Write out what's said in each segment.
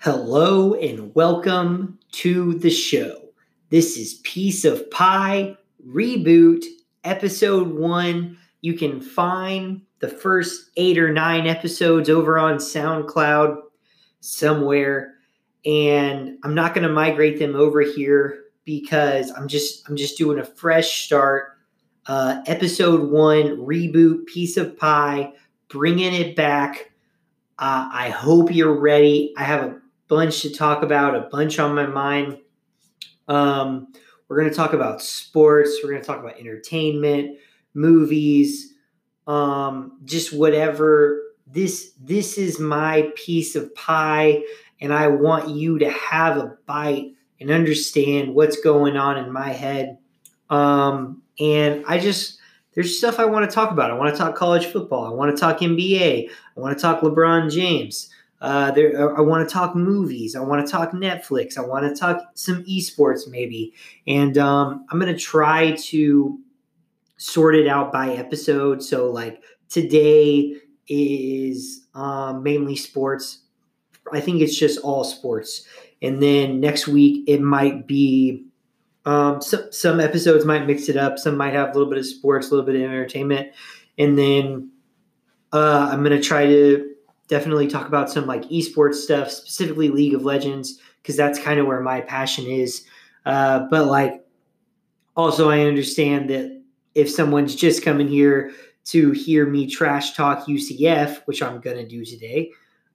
Hello and welcome to the show. This is Piece of Pie Reboot, Episode 1. You can find the first eight or nine episodes over on SoundCloud somewhere. And I'm not going to migrate them over here because I'm just I'm just doing a fresh start. Uh, episode one reboot, piece of pie, bringing it back. Uh, I hope you're ready. I have a bunch to talk about, a bunch on my mind. Um, we're going to talk about sports. We're going to talk about entertainment, movies, um, just whatever. This this is my piece of pie, and I want you to have a bite and understand what's going on in my head. Um, and I just there's stuff I want to talk about. I want to talk college football. I want to talk NBA. I want to talk LeBron James. Uh, there, I want to talk movies. I want to talk Netflix. I want to talk some esports maybe, and um, I'm gonna try to sort it out by episode. So like today is um, mainly sports. I think it's just all sports, and then next week it might be um, some some episodes might mix it up. Some might have a little bit of sports, a little bit of entertainment, and then uh, I'm gonna try to definitely talk about some like esports stuff, specifically League of Legends, because that's kind of where my passion is. Uh, but like, also, I understand that if someone's just coming here to hear me trash talk UCF, which I'm gonna do today,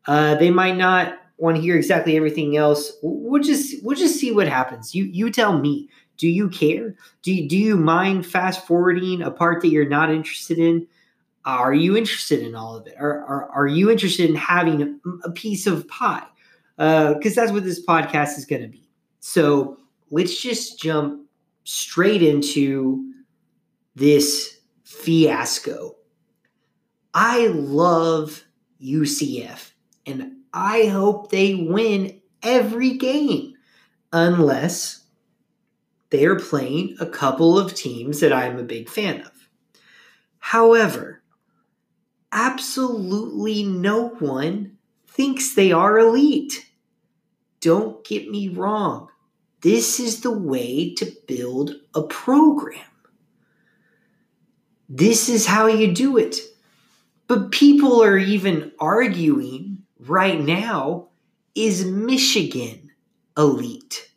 uh, they might not want to hear exactly everything else. We'll just we'll just see what happens. You you tell me. Do you care? Do you, do you mind fast forwarding a part that you're not interested in? Are you interested in all of it? Are, are, are you interested in having a, a piece of pie? Because uh, that's what this podcast is going to be. So let's just jump straight into this fiasco. I love UCF and I hope they win every game unless they are playing a couple of teams that I'm a big fan of. However, absolutely no one thinks they are elite. Don't get me wrong. This is the way to build a program. This is how you do it. But people are even arguing right now is Michigan elite?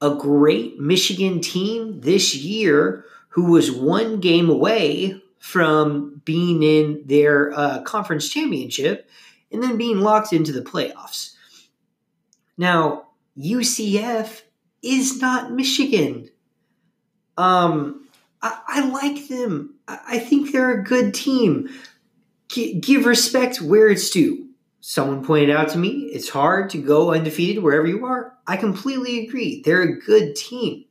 A great Michigan team this year who was one game away from being in their uh, conference championship and then being locked into the playoffs. Now, UCF is not Michigan. Um, I, I like them. I, I, think they're a good team. G- give respect where it's due. Someone pointed out to me it's hard to go undefeated wherever you are. I completely agree. They're a good team.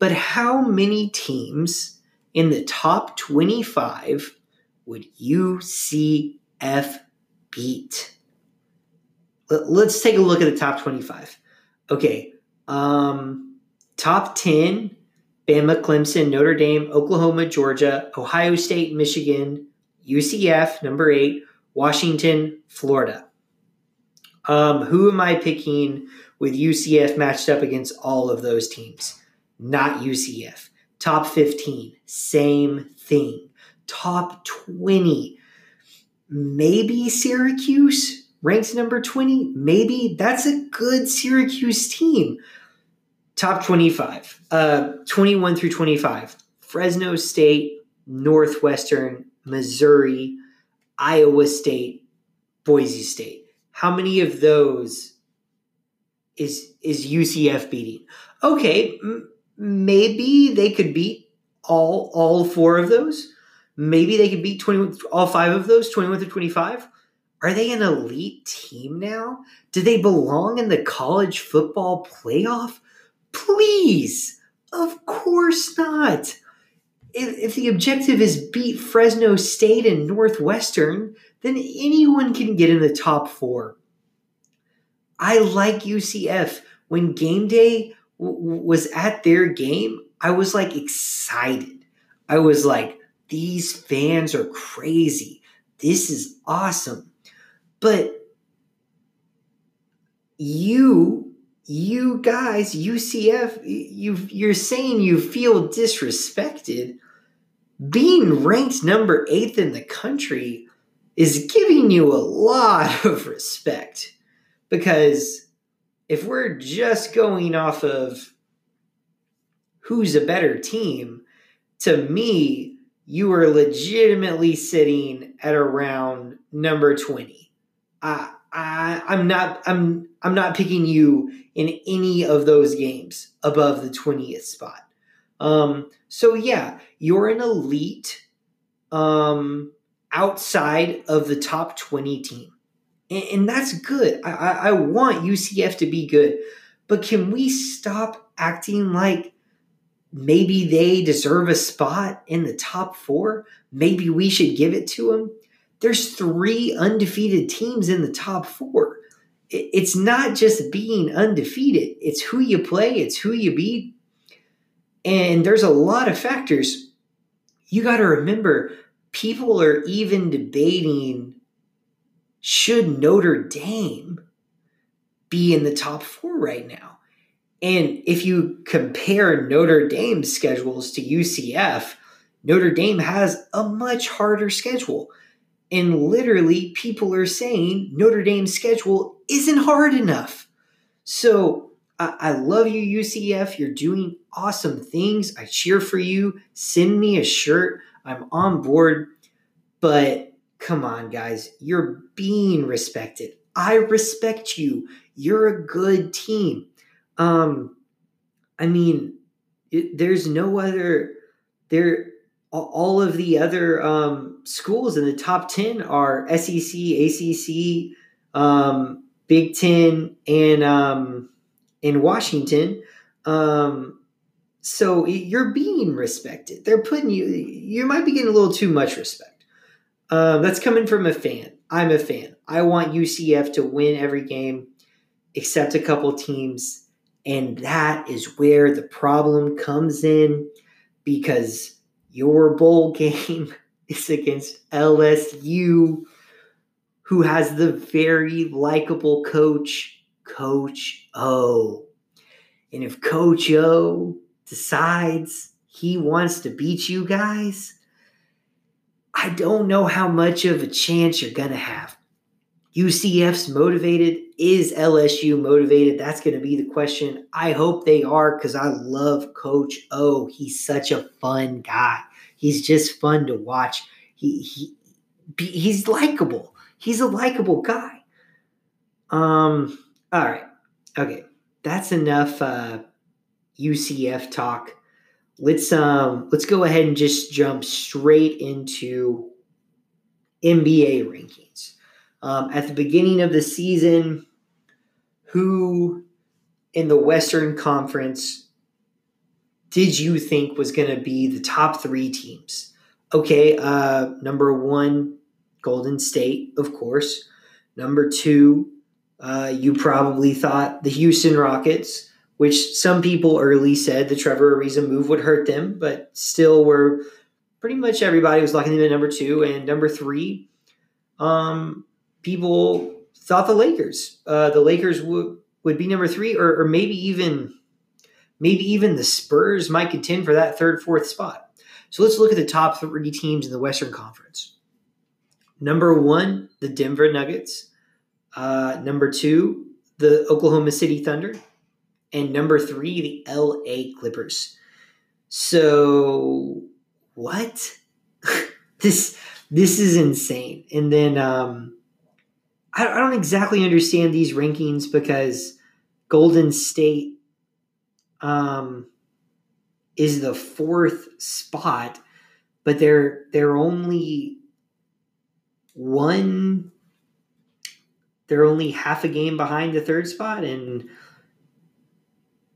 But how many teams in the top 25 would UCF beat? Let's take a look at the top 25. Okay. Um, top 10 Bama, Clemson, Notre Dame, Oklahoma, Georgia, Ohio State, Michigan, UCF, number eight, Washington, Florida. Um, who am I picking with UCF matched up against all of those teams? Not UCF. Top 15, same thing. Top 20, maybe Syracuse ranks number 20. Maybe that's a good Syracuse team. Top 25, uh, 21 through 25, Fresno State, Northwestern, Missouri, Iowa State, Boise State. How many of those is is UCF beating? Okay, maybe they could beat all all four of those. Maybe they could beat 21 all five of those, 21 through 25. Are they an elite team now? Do they belong in the college football playoff? Please. Of course not. If, if the objective is beat Fresno State and Northwestern, then anyone can get in the top four. I like UCF. When game day was at their game, I was like excited. I was like, these fans are crazy. This is awesome. But you you guys UCF you you're saying you feel disrespected being ranked number 8th in the country is giving you a lot of respect because if we're just going off of who's a better team to me you are legitimately sitting at around number 20 I, I i'm not i'm i'm not picking you in any of those games above the 20th spot. Um so yeah you're an elite um outside of the top 20 team and, and that's good I, I i want ucf to be good but can we stop acting like maybe they deserve a spot in the top four. Maybe we should give it to them. There's three undefeated teams in the top four. It's not just being undefeated, it's who you play, it's who you beat. And there's a lot of factors. You got to remember, people are even debating should Notre Dame be in the top four right now? And if you compare Notre Dame's schedules to UCF, Notre Dame has a much harder schedule. And literally, people are saying Notre Dame's schedule isn't hard enough. So I, I love you, UCF. You're doing awesome things. I cheer for you. Send me a shirt. I'm on board. But come on, guys, you're being respected. I respect you. You're a good team. Um, I mean, it, there's no other there. All of the other um, schools in the top ten are SEC, ACC, um, Big Ten, and um, in Washington. Um, so you're being respected. They're putting you. You might be getting a little too much respect. Uh, that's coming from a fan. I'm a fan. I want UCF to win every game, except a couple teams and that is where the problem comes in because your bowl game is against LSU, who has the very likable coach, Coach O. And if Coach O decides he wants to beat you guys, I don't know how much of a chance you're going to have. UCF's motivated. Is LSU motivated? That's going to be the question. I hope they are because I love Coach O. He's such a fun guy. He's just fun to watch. He, he he's likable. He's a likable guy. Um. All right. Okay. That's enough uh, UCF talk. Let's um. Let's go ahead and just jump straight into NBA rankings um, at the beginning of the season who in the Western Conference did you think was going to be the top three teams? Okay, uh, number one, Golden State, of course. Number two, uh, you probably thought the Houston Rockets, which some people early said the Trevor Ariza move would hurt them, but still were pretty much everybody was locking them at number two. And number three, um, people thought the Lakers. Uh, the Lakers would would be number three, or, or maybe even maybe even the Spurs might contend for that third, fourth spot. So let's look at the top three teams in the Western Conference. Number one, the Denver Nuggets. Uh, number two, the Oklahoma City Thunder. And number three, the LA Clippers. So what? this this is insane. And then um, I, I don't exactly understand these rankings because Golden State um, is the fourth spot, but they're they're only one. They're only half a game behind the third spot and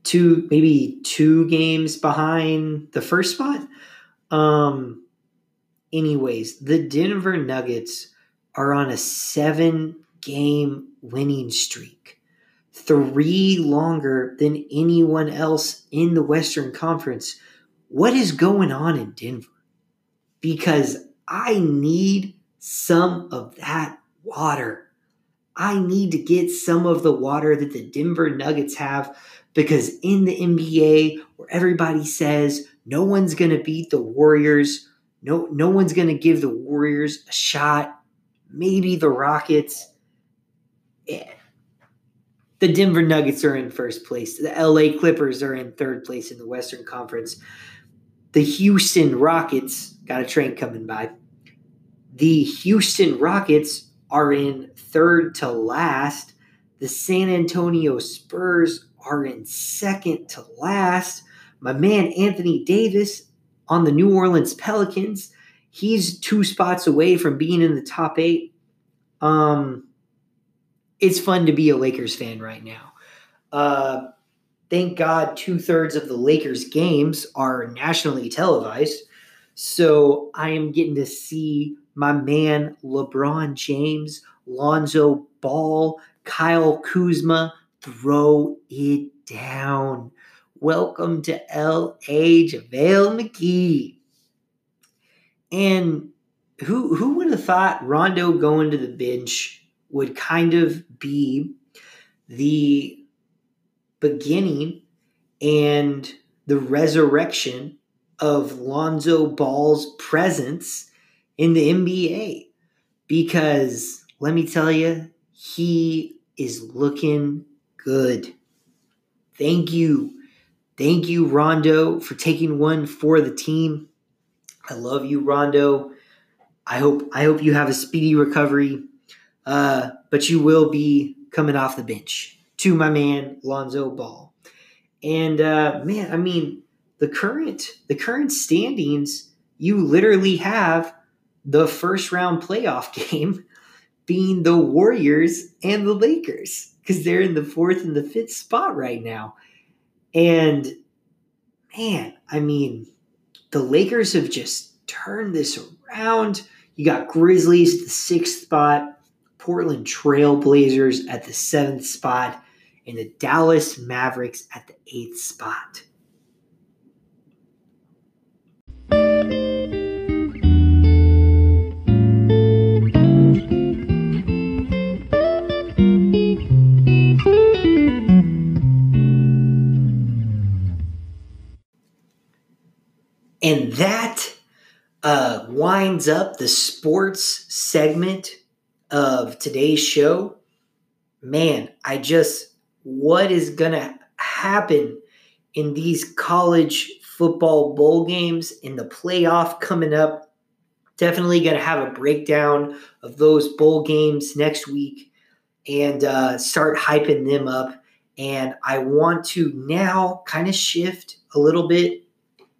two maybe two games behind the first spot. Um, anyways, the Denver Nuggets are on a seven game winning streak, three longer than anyone else in the Western Conference. What is going on in Denver? Because I need some of that water. I need to get some of the water that the Denver Nuggets have because in the NBA, where everybody says no one's going to beat the Warriors, no, no one's going to give the Warriors a shot, maybe the Rockets. Yeah. The Denver Nuggets are in first place. The LA Clippers are in third place in the Western Conference. The Houston Rockets got a train coming by. The Houston Rockets are in third to last. The San Antonio Spurs are in second to last. My man Anthony Davis on the New Orleans Pelicans, he's two spots away from being in the top eight. Um, it's fun to be a Lakers fan right now. Uh, thank God two thirds of the Lakers games are nationally televised. So I am getting to see my man LeBron James, Lonzo Ball, Kyle Kuzma throw it down. Welcome to LA, JaVale McGee. And who who would have thought Rondo going to the bench would kind of be the beginning and the resurrection of Lonzo Ball's presence in the NBA because let me tell you, he is looking good. Thank you. Thank you, Rondo, for taking one for the team. I love you, Rondo. I hope I hope you have a speedy recovery. Uh, but you will be coming off the bench to my man Lonzo Ball. And uh, man, I mean, the current the current standings, you literally have the first round playoff game being the Warriors and the Lakers because they're in the fourth and the fifth spot right now. And man, I mean, the Lakers have just turned this around. You got Grizzlies the sixth spot, Portland Trailblazers at the seventh spot, and the Dallas Mavericks at the eighth spot. And that uh, winds up the sports segment of today's show. Man, I just, what is going to happen in these college football bowl games in the playoff coming up? Definitely going to have a breakdown of those bowl games next week and uh, start hyping them up. And I want to now kind of shift a little bit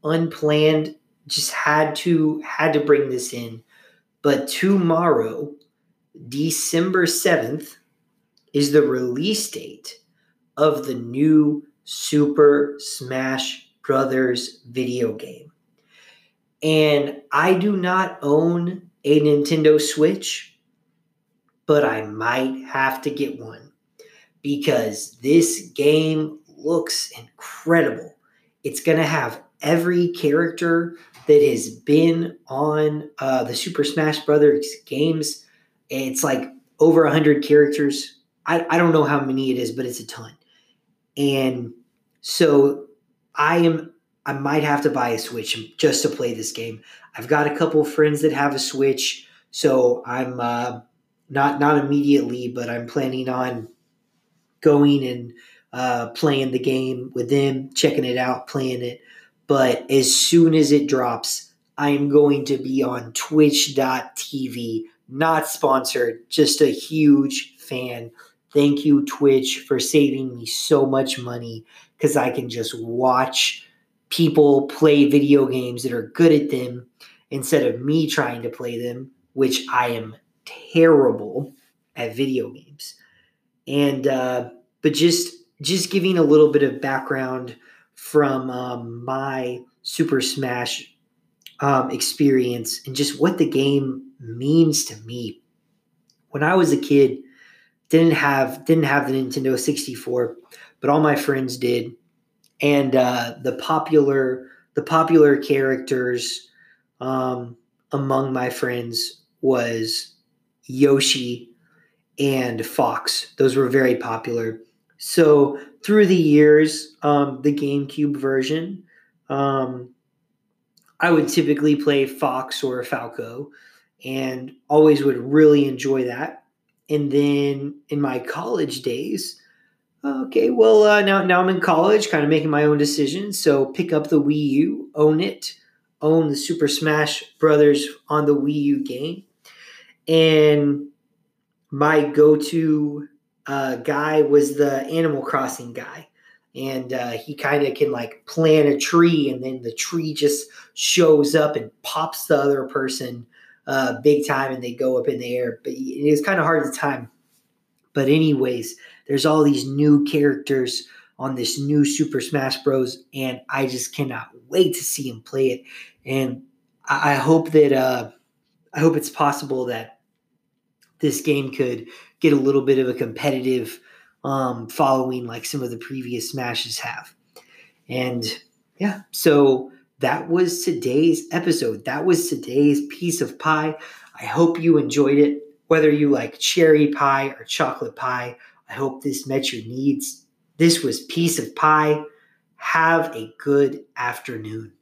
unplanned just had to had to bring this in. But tomorrow december 7th is the release date of the new super smash brothers video game. And i do not own a nintendo switch but i might have to get one because this game looks incredible. It's going to have every character that has been on uh, the Super Smash Brothers games. It's like over 100 characters. I, I don't know how many it is, but it's a ton. And so I am I might have to buy a Switch just to play this game. I've got a couple of friends that have a Switch, so I'm uh, not not immediately, but I'm planning on going and uh, playing the game with them, checking it out, playing it. But as soon as it drops, I'm going to be on twitch.tv, not sponsored, just a huge fan. Thank you, Twitch, for saving me so much money because I can just watch people play video games that are good at them instead of me trying to play them, which I am terrible at video games. And, uh, but just, just giving a little bit of background from um, my Super Smash um, experience and just what the game means to me. When I was a kid, didn't have didn't have the Nintendo 64, but all my friends did, and uh, the popular the popular characters um, among my friends was Yoshi and Fox. Those were very popular. So through the years, um, the GameCube version, um, I would typically play Fox or Falco, and always would really enjoy that. And then in my college days, okay, well uh, now now I'm in college, kind of making my own decisions. So pick up the Wii U, own it, own the Super Smash Brothers on the Wii U game, and my go-to uh, guy was the Animal Crossing guy. And uh, he kind of can like plant a tree, and then the tree just shows up and pops the other person uh, big time, and they go up in the air. But it is kind of hard to time. But anyways, there's all these new characters on this new Super Smash Bros. And I just cannot wait to see him play it. And I hope that uh, I hope it's possible that this game could get a little bit of a competitive um, following like some of the previous smashes have. And yeah, so that was today's episode. That was today's piece of pie. I hope you enjoyed it. Whether you like cherry pie or chocolate pie, I hope this met your needs. This was Piece of Pie. Have a good afternoon.